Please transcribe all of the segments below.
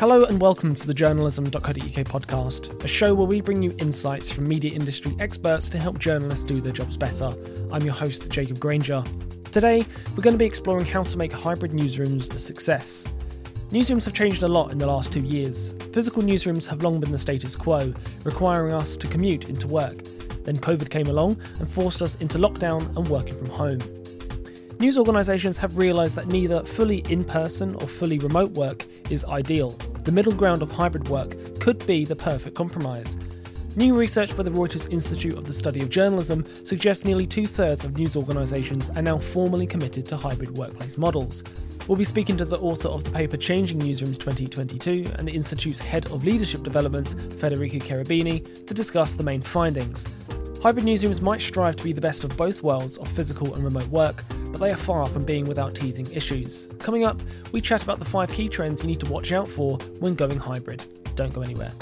Hello and welcome to the journalism.co.uk podcast, a show where we bring you insights from media industry experts to help journalists do their jobs better. I'm your host, Jacob Granger. Today, we're going to be exploring how to make hybrid newsrooms a success. Newsrooms have changed a lot in the last two years. Physical newsrooms have long been the status quo, requiring us to commute into work. Then COVID came along and forced us into lockdown and working from home. News organisations have realised that neither fully in person or fully remote work is ideal. The middle ground of hybrid work could be the perfect compromise. New research by the Reuters Institute of the Study of Journalism suggests nearly two thirds of news organisations are now formally committed to hybrid workplace models. We'll be speaking to the author of the paper Changing Newsrooms 2022 and the Institute's head of leadership development, Federica Cherubini, to discuss the main findings. Hybrid newsrooms might strive to be the best of both worlds of physical and remote work, but they are far from being without teething issues. Coming up, we chat about the five key trends you need to watch out for when going hybrid. Don't go anywhere.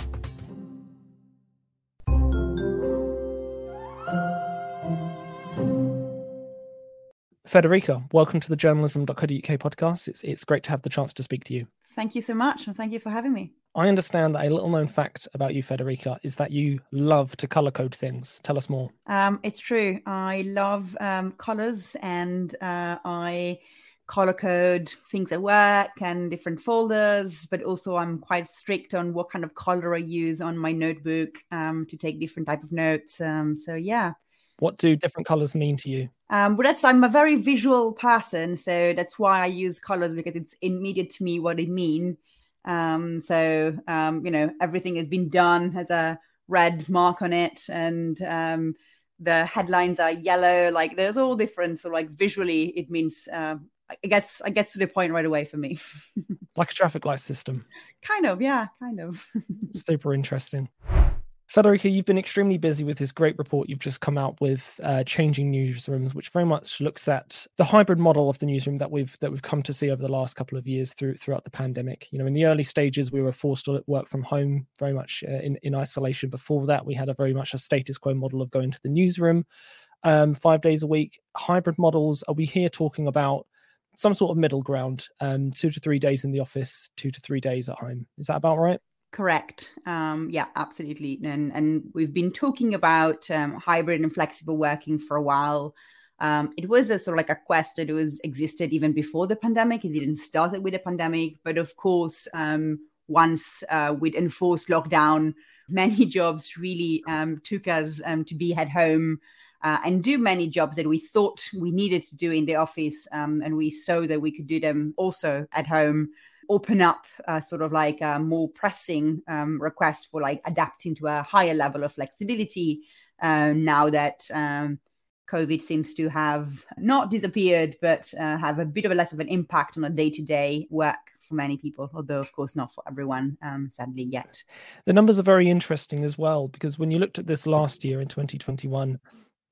Federica, welcome to the journalism.co.uk podcast. It's, it's great to have the chance to speak to you. Thank you so much, and thank you for having me. I understand that a little known fact about you, Federica, is that you love to color code things. Tell us more. Um, it's true. I love um, colors and uh, I color code things at work and different folders, but also I'm quite strict on what kind of color I use on my notebook um, to take different type of notes. Um, so, yeah. What do different colors mean to you? Um, but that's I'm a very visual person, so that's why I use colors because it's immediate to me what it means um, so um, you know everything has been done has a red mark on it, and um, the headlines are yellow. Like there's all different. So like visually, it means uh, it gets it gets to the point right away for me. like a traffic light system. Kind of, yeah, kind of. Super interesting. Federica, you've been extremely busy with this great report you've just come out with, uh, changing newsrooms, which very much looks at the hybrid model of the newsroom that we've that we've come to see over the last couple of years through throughout the pandemic. You know, in the early stages, we were forced to work from home, very much uh, in in isolation. Before that, we had a very much a status quo model of going to the newsroom um, five days a week. Hybrid models. Are we here talking about some sort of middle ground? Um, two to three days in the office, two to three days at home. Is that about right? Correct. Um, yeah, absolutely. And and we've been talking about um, hybrid and flexible working for a while. Um, it was a sort of like a quest that was existed even before the pandemic. It didn't start with the pandemic, but of course, um, once uh, with enforced lockdown, many jobs really um, took us um, to be at home. Uh, and do many jobs that we thought we needed to do in the office, and we saw that we could do them also at home open up uh, sort of like a more pressing um, request for like adapting to a higher level of flexibility uh, now that um, COVID seems to have not disappeared, but uh, have a bit of a less of an impact on a day to day work for many people, although, of course, not for everyone, um, sadly, yet. The numbers are very interesting as well, because when you looked at this last year in 2021,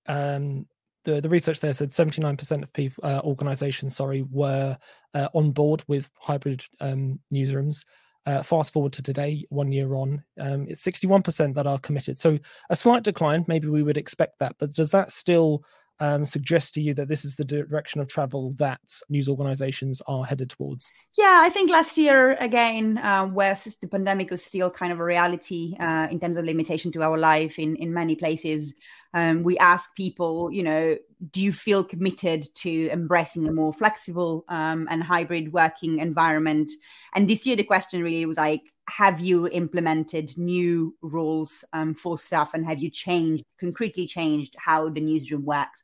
um, the, the research there said 79% of people uh, organizations sorry were uh, on board with hybrid um, newsrooms uh, fast forward to today one year on um, it's 61% that are committed so a slight decline maybe we would expect that but does that still um, suggest to you that this is the direction of travel that news organizations are headed towards? Yeah, I think last year, again, uh, where the pandemic was still kind of a reality uh, in terms of limitation to our life in, in many places, um, we ask people, you know, do you feel committed to embracing a more flexible um, and hybrid working environment? And this year, the question really was like, have you implemented new rules um, for staff and have you changed, concretely changed how the newsroom works?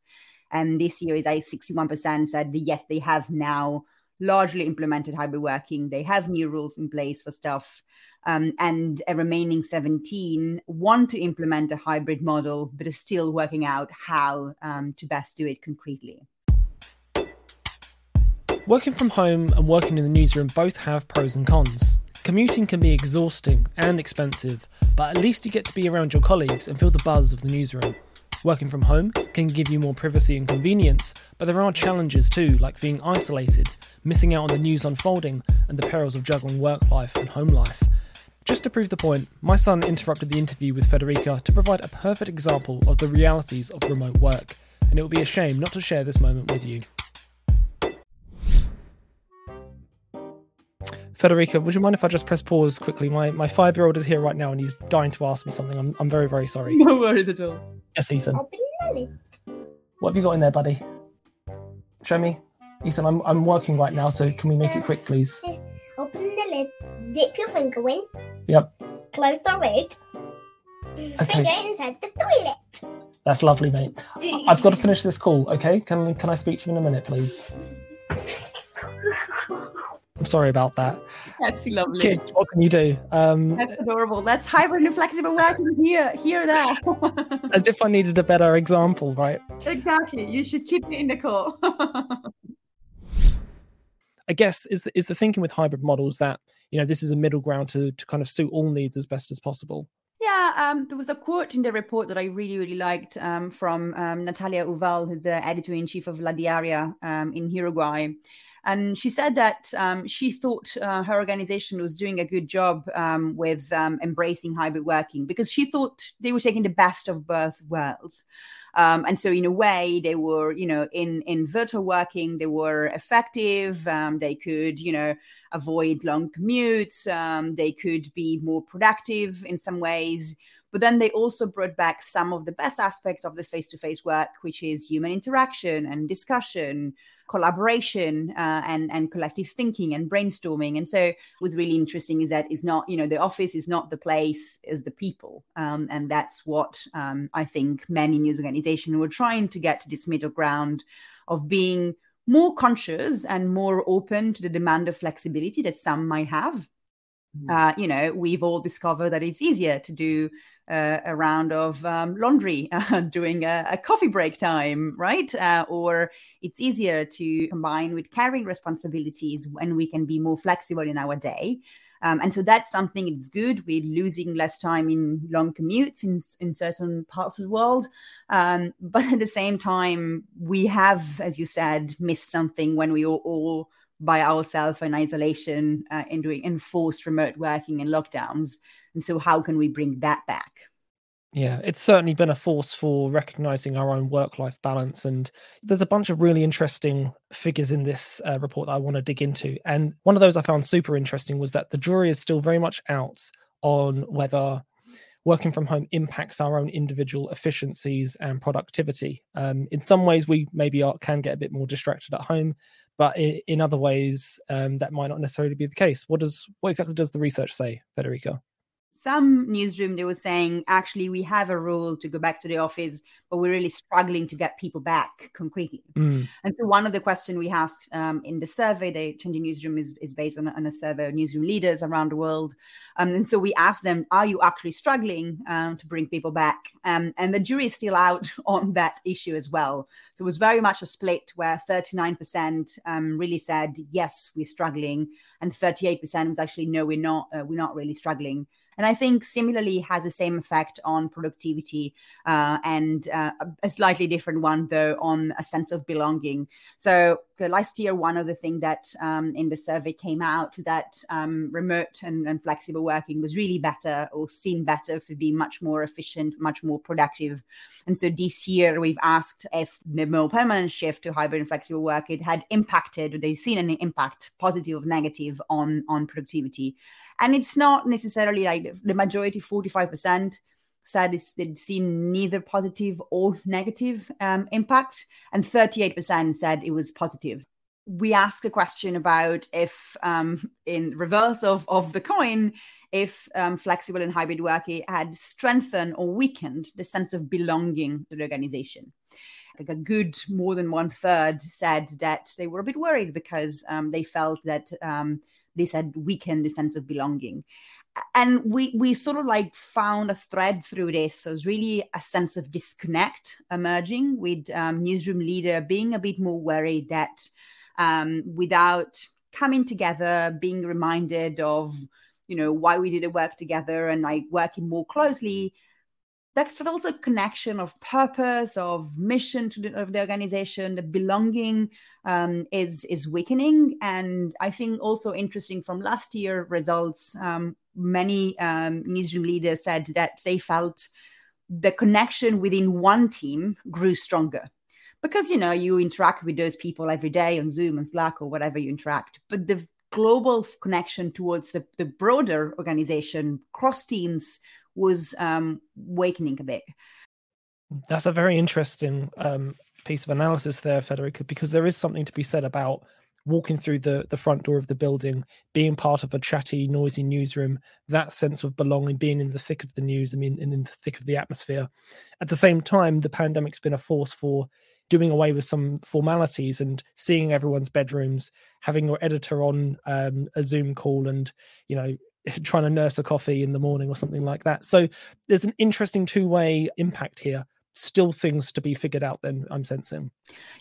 And this year is like 61% said yes, they have now largely implemented hybrid working. They have new rules in place for stuff. Um, and a remaining 17 want to implement a hybrid model, but are still working out how um, to best do it concretely. Working from home and working in the newsroom both have pros and cons. Commuting can be exhausting and expensive, but at least you get to be around your colleagues and feel the buzz of the newsroom. Working from home can give you more privacy and convenience, but there are challenges too, like being isolated, missing out on the news unfolding, and the perils of juggling work life and home life. Just to prove the point, my son interrupted the interview with Federica to provide a perfect example of the realities of remote work, and it would be a shame not to share this moment with you. Federica, would you mind if I just press pause quickly? My my five year old is here right now and he's dying to ask me something. I'm I'm very very sorry. No worries at all. Yes, Ethan. What have you got in there, buddy? Show me. Ethan, I'm I'm working right now, so can we make it quick, please? Open the lid, dip your finger in, Yep. close the lid, Okay. finger inside the toilet. That's lovely, mate. I've got to finish this call, okay? Can can I speak to you in a minute, please? I'm sorry about that. That's lovely. Kids, what can you do? Um, That's adorable. That's hybrid and flexible working here, here, there. as if I needed a better example, right? exactly. You should keep it in the core. I guess is the, is the thinking with hybrid models that you know this is a middle ground to to kind of suit all needs as best as possible. Yeah, um, there was a quote in the report that I really, really liked um, from um, Natalia Uval, who's the editor in chief of La Diaria um, in Uruguay. And she said that um, she thought uh, her organization was doing a good job um, with um, embracing hybrid working because she thought they were taking the best of both worlds. Um, and so, in a way, they were, you know, in in virtual working, they were effective. Um, they could, you know, avoid long commutes. Um, they could be more productive in some ways. But then they also brought back some of the best aspects of the face to face work, which is human interaction and discussion, collaboration, uh, and, and collective thinking and brainstorming. And so what's really interesting is that it's not, you know, the office is not the place, is the people. Um, and that's what um, I think many news organizations were trying to get to this middle ground of being more conscious and more open to the demand of flexibility that some might have. Uh, you know, we've all discovered that it's easier to do uh, a round of um, laundry uh, during a, a, coffee break time, right? Uh, or it's easier to combine with caring responsibilities when we can be more flexible in our day. Um, and so that's something that's good. We're losing less time in long commutes in, in certain parts of the world. Um, but at the same time, we have, as you said, missed something when we all, all by ourselves in isolation uh, in doing enforced remote working and lockdowns. And so, how can we bring that back? Yeah, it's certainly been a force for recognizing our own work life balance. And there's a bunch of really interesting figures in this uh, report that I want to dig into. And one of those I found super interesting was that the jury is still very much out on whether working from home impacts our own individual efficiencies and productivity. Um, in some ways, we maybe are, can get a bit more distracted at home, but in, other ways, um, that might not necessarily be the case. What does what exactly does the research say, Federica? Some newsroom they were saying actually we have a rule to go back to the office but we're really struggling to get people back concretely. Mm. and so one of the questions we asked um, in the survey the changing newsroom is, is based on a, on a survey of newsroom leaders around the world. Um, and so we asked them are you actually struggling um, to bring people back? Um, and the jury is still out on that issue as well. So it was very much a split where 39% um, really said yes we're struggling and 38% was actually no we're not uh, we're not really struggling and I think similarly has the same effect on productivity uh, and uh, a slightly different one, though, on a sense of belonging. So last year, one of the things that um, in the survey came out that um, remote and, and, flexible working was really better or seen better for being much more efficient, much more productive. And so this year, we've asked if the more permanent shift to hybrid and flexible work it had impacted, or they've seen an impact, positive or negative, on on productivity. And it's not necessarily like the majority, 45%, said they'd seen neither positive or negative um, impact, and 38% said it was positive. We asked a question about if, um, in reverse of, of the coin, if um, flexible and hybrid working had strengthened or weakened the sense of belonging to the organization like a good more than one third said that they were a bit worried because um, they felt that this had weakened the sense of belonging. And we we sort of like found a thread through this. So it's really a sense of disconnect emerging with um, newsroom leader being a bit more worried that um, without coming together being reminded of you know why we did the work together and like working more closely that feels a connection of purpose, of mission to the, of the organization. The belonging um, is is weakening, and I think also interesting from last year results. Um, many um, newsroom leaders said that they felt the connection within one team grew stronger because you know you interact with those people every day on Zoom and Slack or whatever you interact, but the global connection towards the, the broader organization, cross teams, was um, awakening a bit. That's a very interesting um, piece of analysis there, Federica, because there is something to be said about walking through the, the front door of the building, being part of a chatty, noisy newsroom, that sense of belonging, being in the thick of the news, I mean, in, in the thick of the atmosphere. At the same time, the pandemic's been a force for doing away with some formalities and seeing everyone's bedrooms, having your editor on um, a Zoom call and, you know, trying to nurse a coffee in the morning or something like that. So there's an interesting two way impact here. Still things to be figured out then i'm sensing.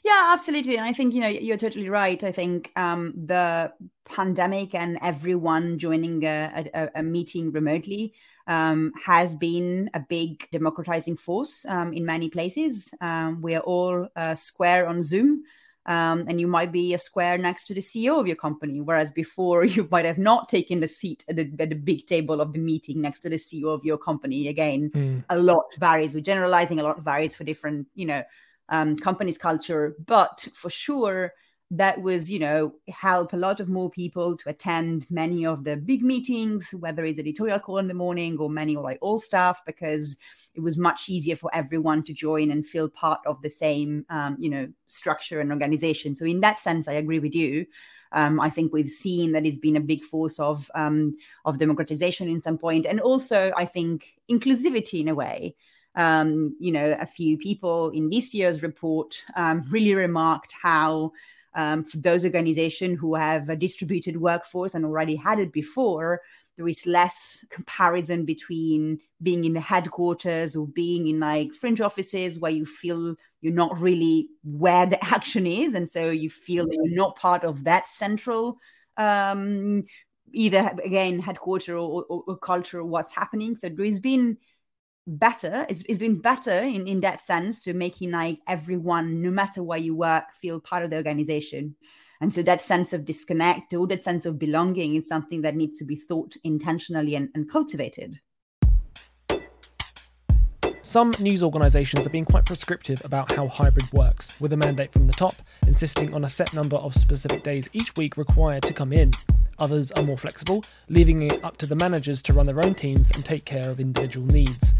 Yeah absolutely. And i think you know you're totally right. I think um, the pandemic and everyone joining a, a, a meeting remotely um, has been a big democratizing force um, in many places. Um, we are all uh, square on zoom um, and you might be a square next to the CEO of your company, whereas before you might have not taken the seat at the, at the big table of the meeting next to the CEO of your company. Again, mm. a lot varies. We're generalizing. A lot varies for different, you know, um, companies' culture, but for sure that was, you know, help a lot of more people to attend many of the big meetings, whether it's editorial call in the morning or many or like all staff, because it was much easier for everyone to join and feel part of the same, um, you know, structure and organization. So in that sense, I agree with you. Um, I think we've seen that it's been a big force of um, of democratization in some point, and also I think inclusivity in a way. Um, you know, a few people in this year's report um, really remarked how um, for those organizations who have a distributed workforce and already had it before, there is less comparison between being in the headquarters or being in like fringe offices where you feel you're not really where the action is and so you feel that you're not part of that central um either again headquarter or, or, or culture or what's happening. So there's been better it's, it's been better in in that sense to making like everyone no matter where you work feel part of the organization and so that sense of disconnect or that sense of belonging is something that needs to be thought intentionally and, and cultivated. Some news organisations are being quite prescriptive about how hybrid works, with a mandate from the top insisting on a set number of specific days each week required to come in. Others are more flexible, leaving it up to the managers to run their own teams and take care of individual needs.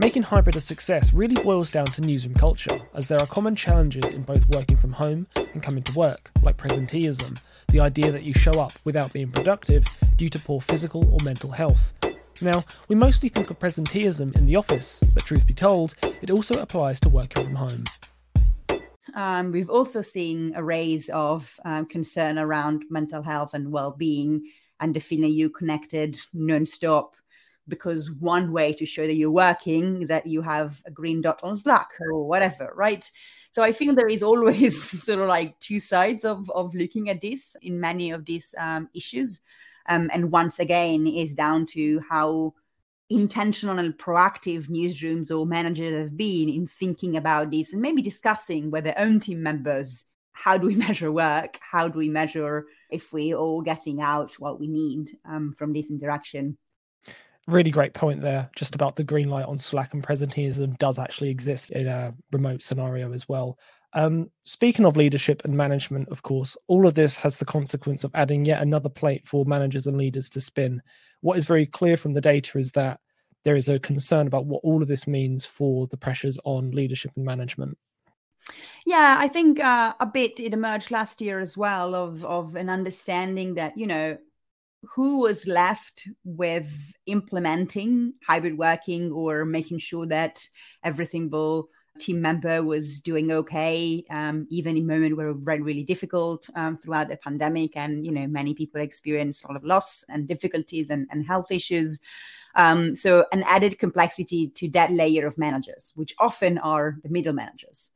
Making hybrid a success really boils down to newsroom culture, as there are common challenges in both working from home and coming to work, like presenteeism, the idea that you show up without being productive due to poor physical or mental health. Now, we mostly think of presenteeism in the office, but truth be told, it also applies to working from home. Um, we've also seen a raise of um, concern around mental health and well-being and the feeling you connected non-stop because one way to show that you're working is that you have a green dot on Slack or whatever, right? So I feel there is always sort of like two sides of, of looking at this in many of these um, issues. Um, and once again, is down to how intentional and proactive newsrooms or managers have been in thinking about this and maybe discussing with their own team members how do we measure work? How do we measure if we're all getting out what we need um, from this interaction? Really great point there just about the green light on slack and presenteeism does actually exist in a remote scenario as well. Um, speaking of leadership and management of course all of this has the consequence of adding yet another plate for managers and leaders to spin. What is very clear from the data is that there is a concern about what all of this means for the pressures on leadership and management. Yeah, I think uh, a bit it emerged last year as well of of an understanding that you know who was left with implementing hybrid working or making sure that every single team member was doing okay, um, even in moments where it was really difficult um, throughout the pandemic. And, you know, many people experienced a lot of loss and difficulties and, and health issues. Um, so, an added complexity to that layer of managers, which often are the middle managers.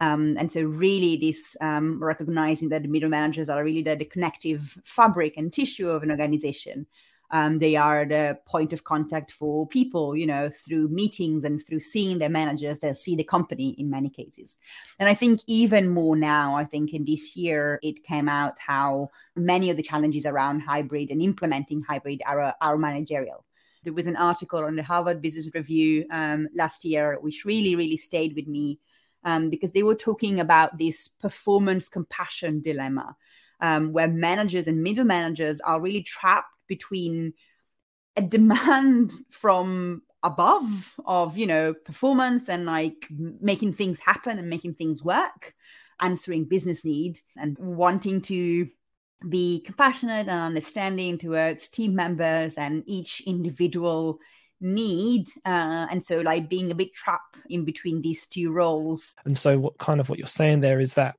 Um, and so, really, this um, recognizing that the middle managers are really the, the connective fabric and tissue of an organization. Um, they are the point of contact for people, you know, through meetings and through seeing their managers, they'll see the company in many cases. And I think even more now, I think in this year, it came out how many of the challenges around hybrid and implementing hybrid are, are managerial. There was an article on the Harvard Business Review um, last year, which really, really stayed with me um, because they were talking about this performance compassion dilemma. um, where managers and middle managers are really trapped between a demand from above of you know performance and like making things happen and making things work answering business need and wanting to be compassionate and understanding towards team members and each individual need uh, and so like being a bit trapped in between these two roles. And so what kind of what you're saying there is that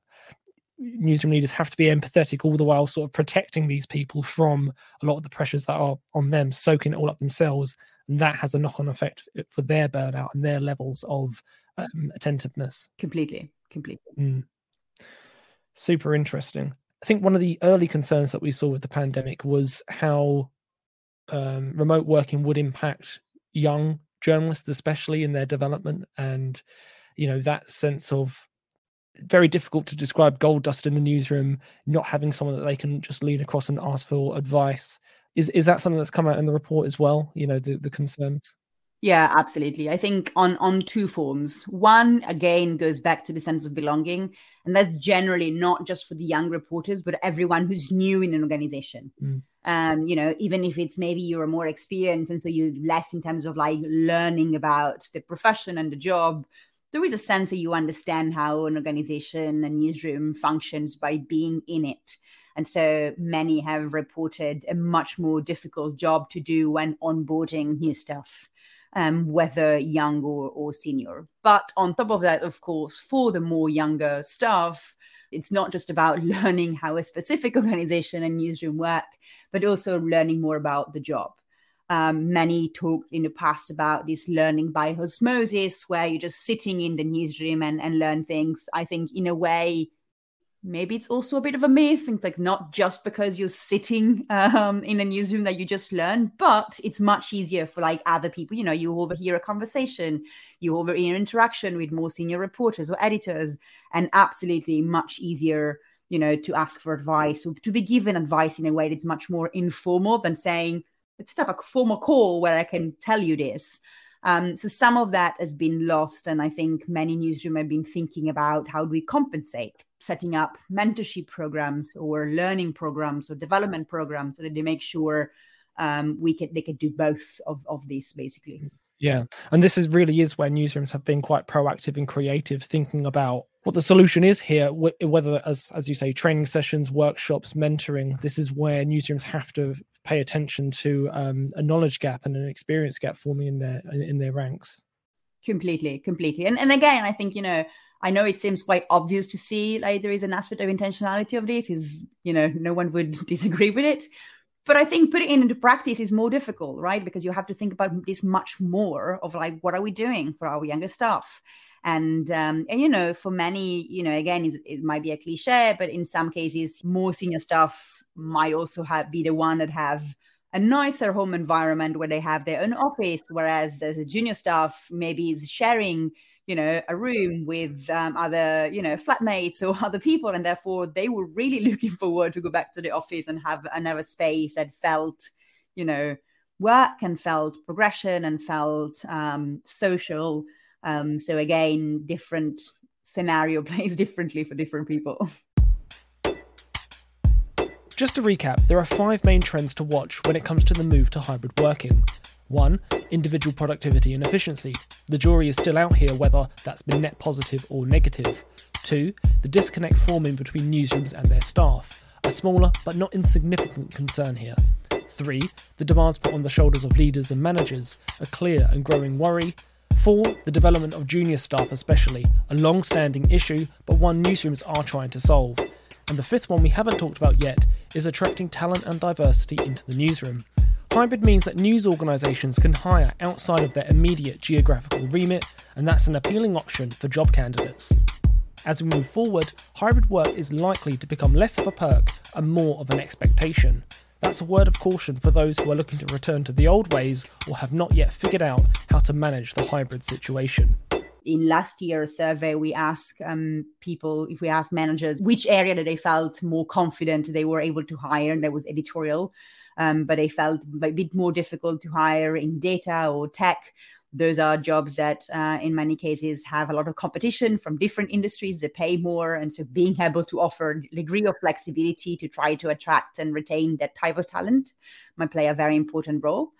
newsroom leaders have to be empathetic all the while sort of protecting these people from a lot of the pressures that are on them soaking it all up themselves and that has a knock-on effect for their burnout and their levels of um, attentiveness. Completely completely. Mm. super interesting. I think one of the early concerns that we saw with the pandemic was how um, remote working would impact young journalists especially in their development and you know that sense of very difficult to describe gold dust in the newsroom, not having someone that they can just lean across and ask for advice. Is is that something that's come out in the report as well? You know, the, the concerns? Yeah, absolutely. I think on on two forms. One again goes back to the sense of belonging, and that's generally not just for the young reporters, but everyone who's new in an organization. Mm. Um, you know, even if it's maybe you're more experienced and so you're less in terms of like learning about the profession and the job, there is a sense that you understand how an organization, a newsroom functions by being in it. And so many have reported a much more difficult job to do when onboarding new staff, um, whether young or, or senior. But on top of that, of course, for the more younger staff, it's not just about learning how a specific organization and newsroom work, but also learning more about the job. Um, many talked in the past about this learning by osmosis, where you're just sitting in the newsroom and, and learn things. I think, in a way, maybe it's also a bit of a myth. It's like not just because you're sitting um, in a newsroom that you just learn, but it's much easier for like other people. You know, you overhear a conversation, you overhear interaction with more senior reporters or editors, and absolutely much easier you know, to ask for advice or to be given advice in a way that's much more informal than saying, let's have a formal call where I can tell you this. Um, so some of that has been lost, and I think many newsroom have been thinking about how do we compensate, setting up mentorship programs or learning programs or development programs so that they make sure um, we can they can do both of, of these basically. Yeah, and this is really is where newsrooms have been quite proactive and creative, thinking about what the solution is here. Whether, as as you say, training sessions, workshops, mentoring. This is where newsrooms have to pay attention to um, a knowledge gap and an experience gap forming in their in their ranks. Completely, completely, and and again, I think you know. I know it seems quite obvious to see like there is an aspect of intentionality of this is you know no one would disagree with it but I think putting it into practice is more difficult, right? Because you have to think about this much more of like, what are we doing for our younger staff? And um, and you know, for many, you know, again, it might be a cliche, but in some cases, more senior staff might also have be the one that have a nicer home environment where they have their own office, whereas as a junior staff maybe is sharing you know a room with um, other you know flatmates or other people and therefore they were really looking forward to go back to the office and have another space that felt you know work and felt progression and felt um, social. Um, so again different scenario plays differently for different people. Just to recap there are five main trends to watch when it comes to the move to hybrid working 1. Individual productivity and efficiency. The jury is still out here whether that's been net positive or negative. 2. The disconnect forming between newsrooms and their staff. A smaller but not insignificant concern here. 3. The demands put on the shoulders of leaders and managers. A clear and growing worry. 4. The development of junior staff, especially. A long standing issue, but one newsrooms are trying to solve. And the fifth one we haven't talked about yet is attracting talent and diversity into the newsroom. Hybrid means that news organisations can hire outside of their immediate geographical remit, and that's an appealing option for job candidates. As we move forward, hybrid work is likely to become less of a perk and more of an expectation. That's a word of caution for those who are looking to return to the old ways or have not yet figured out how to manage the hybrid situation. In last year's survey, we asked um, people, if we asked managers, which area that they felt more confident they were able to hire, and that was editorial um, but they felt a bit more difficult to hire in data or tech. those are jobs that, uh, in many cases, have a lot of competition from different industries. They pay more, and so being able to offer a degree of flexibility to try to attract and retain that type of talent might play a very important role.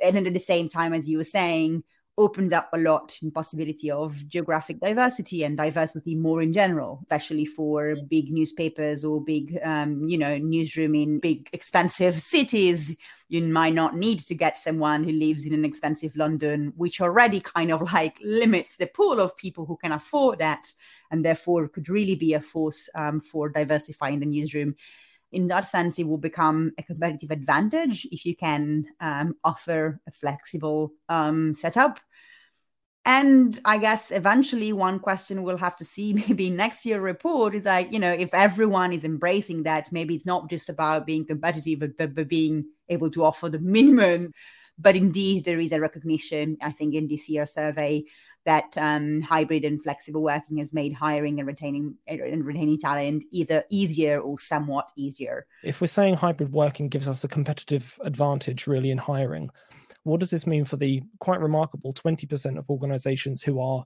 And at the same time, as you were saying, opens up a lot in possibility of geographic diversity and diversity more in general, especially for big newspapers or big, um, you know, newsroom in big expensive cities. You might not need to get someone who lives in an expensive London, which already kind of like limits the pool of people who can afford that, and therefore could really be a force um, for diversifying the newsroom in that sense, it will become a competitive advantage if you can um, offer a flexible um, setup and I guess eventually one question we'll have to see maybe next year report is like, you know, if everyone is embracing that, maybe it's not just about being competitive, but, but, but being able to offer the minimum. But indeed, there is a recognition, I think, in this year's survey that um, hybrid and flexible working has made hiring and retaining and retaining talent either easier or somewhat easier. If we're saying hybrid working gives us a competitive advantage, really, in hiring, what does this mean for the quite remarkable 20% of organizations who are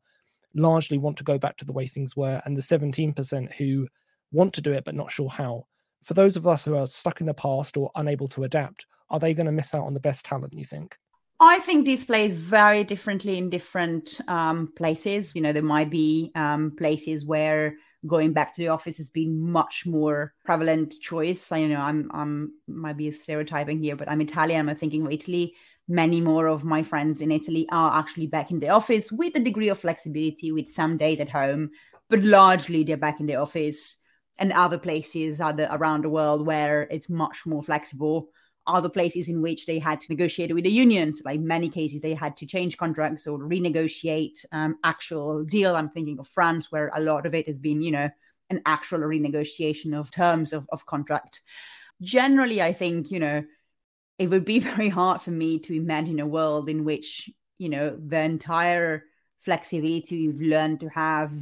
largely want to go back to the way things were and the 17% who want to do it but not sure how? For those of us who are stuck in the past or unable to adapt, are they going to miss out on the best talent, you think? I think this plays very differently in different um, places. You know, there might be um, places where going back to the office has been much more prevalent choice. I you know I'm I'm might be stereotyping here, but I'm Italian. I'm thinking of Italy many more of my friends in Italy are actually back in the office with a degree of flexibility, with some days at home, but largely they're back in the office. And other places other around the world where it's much more flexible. Other places in which they had to negotiate with the unions, like many cases, they had to change contracts or renegotiate um, actual deal. I'm thinking of France, where a lot of it has been, you know, an actual renegotiation of terms of, of contract. Generally, I think, you know, it would be very hard for me to imagine a world in which you know the entire flexibility we've learned to have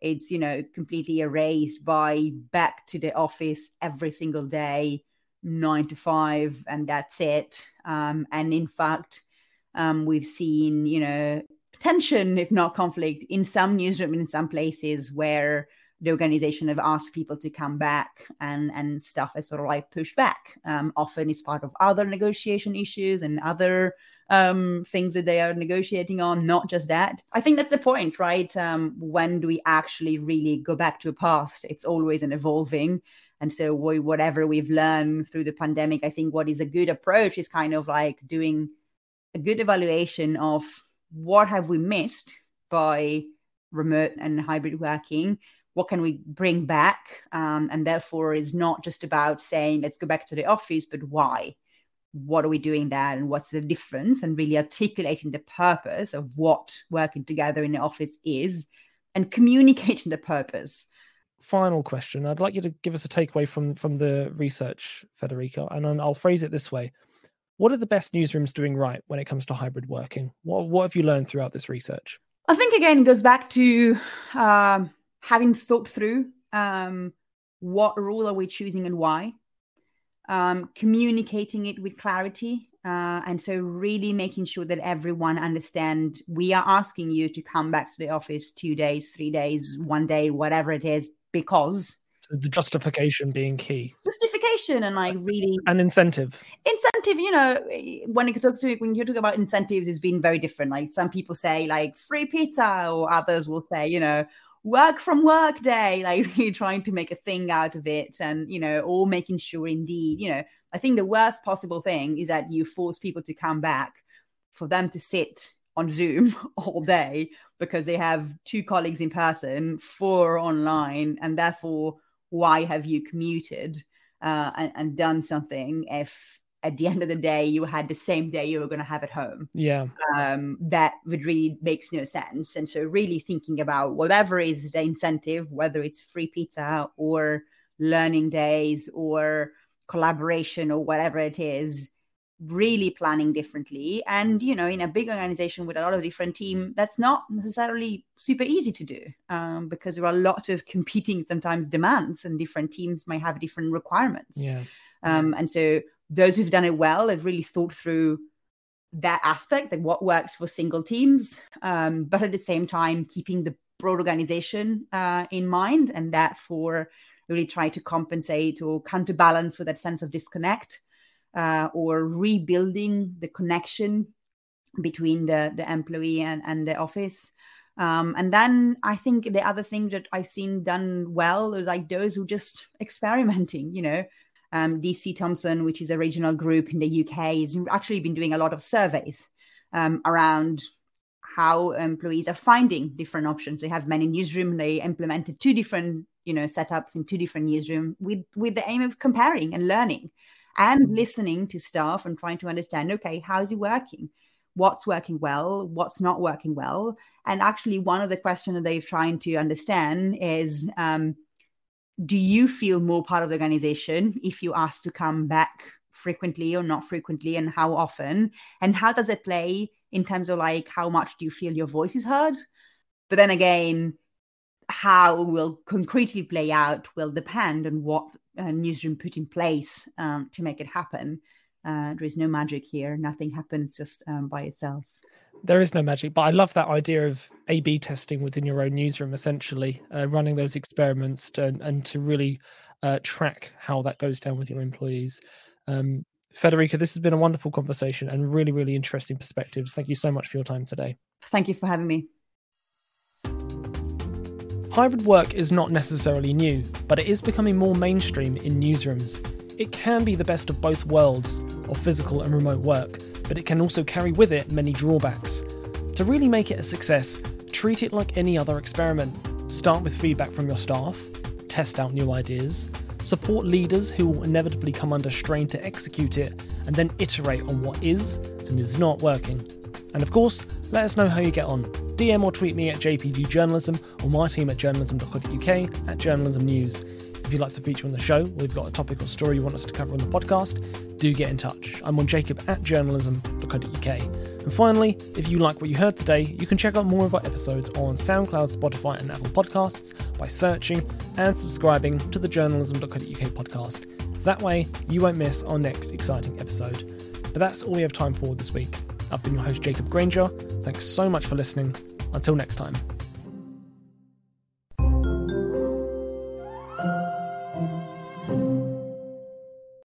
it's you know completely erased by back to the office every single day nine to five and that's it. Um, and in fact um, we've seen you know tension if not conflict in some newsroom in some places where the organization have asked people to come back and and stuff is sort of like pushed back um, often it's part of other negotiation issues and other um, things that they are negotiating on not just that. I think that's the point right? Um, when do we actually really go back to a past? It's always an evolving. And so we, whatever we've learned through the pandemic i think what is a good approach is kind of like doing a good evaluation of what have we missed by remote and hybrid working what can we bring back? Um, and therefore is not just about saying let's go back to the office but why? What are we doing there and what's the difference? And really articulating the purpose of what working together in the office is and communicating the purpose. Final question. I'd like you to give us a takeaway from from the research Federica and i'll phrase it this way. What are the best newsrooms doing right when it comes to hybrid working? What, what have you learned throughout this research? I think again it goes back to um, having thought through um, what rule are we choosing and why, um, communicating it with clarity. Uh, and so really making sure that everyone understand we are asking you to come back to the office two days, three days, one day, whatever it is, because so the justification being key. Justification and like really an incentive. Incentive, you know, when you talk to when you talk about incentives, it's been very different. Like some people say like free pizza, or others will say, you know, work from work day, like trying to make a thing out of it and, you know, or making sure indeed, you know, I think the worst possible thing is that you force people to come back for them to sit on Zoom all day because they have two colleagues in person, four online, and therefore, why have you commuted uh, and, and done something if at the end of the day you had the same day you were going to have at home. Yeah. Um, that would really makes no sense. And so really thinking about whatever is the incentive whether it's free pizza or learning days or collaboration or whatever it is really planning differently. And you know in a big organization with a lot of different team that's not necessarily super easy to do um, because there are a lot of competing sometimes demands and different teams might have different requirements. Yeah. Um, and so those who've done it well have really thought through that aspect, like what works for single teams, um, but at the same time keeping the broad organization uh, in mind, and therefore really try to compensate or counterbalance with that sense of disconnect uh, or rebuilding the connection between the, the employee and, and the office. Um, and then I think the other thing that I've seen done well are like those who just experimenting, you know, um, DC Thomson, which is a regional group in the UK, has actually been doing a lot of surveys um, around how employees are finding different options. They have many newsroom. They implemented two different, you know, setups in two different newsroom with with the aim of comparing and learning and listening to staff and trying to understand, okay, how is it working? What's working well? What's not working well? And actually, one of the questions that they're trying to understand is um, do you feel more part of the organization if you ask to come back frequently or not frequently and how often? And how does it play in terms of like how much do you feel your voice is heard? But then again how will concretely play out will depend on what a newsroom put in place um, to make it happen. Uh, there is no magic here. Nothing happens just um, by itself there is no magic, but I love that idea of A/B testing within your own newsroom, essentially uh, running those experiments to, and to really uh, track how that goes down with your employees. Um, Federica, this has been a wonderful conversation and really, really interesting perspectives. Thank you so much for your time today. Thank you for having me. Hybrid work is not necessarily new, but it is becoming more mainstream in newsrooms. It can be the best of both worlds of physical and remote work, but it can also carry with it many drawbacks. To really make it a success, treat it like any other experiment. Start with feedback from your staff, test out new ideas, support leaders who will inevitably come under strain to execute it, and then iterate on what is and is not working. And of course, let us know how you get on. DM or tweet me at JPG Journalism or my team at journalism.co.uk at journalism news. If you'd like to feature on the show, or you've got a topic or story you want us to cover on the podcast, do get in touch. I'm on jacob at journalism.co.uk. And finally, if you like what you heard today, you can check out more of our episodes on SoundCloud, Spotify, and Apple Podcasts by searching and subscribing to the journalism.co.uk podcast. That way, you won't miss our next exciting episode. But that's all we have time for this week. I've been your host, Jacob Granger. Thanks so much for listening. Until next time.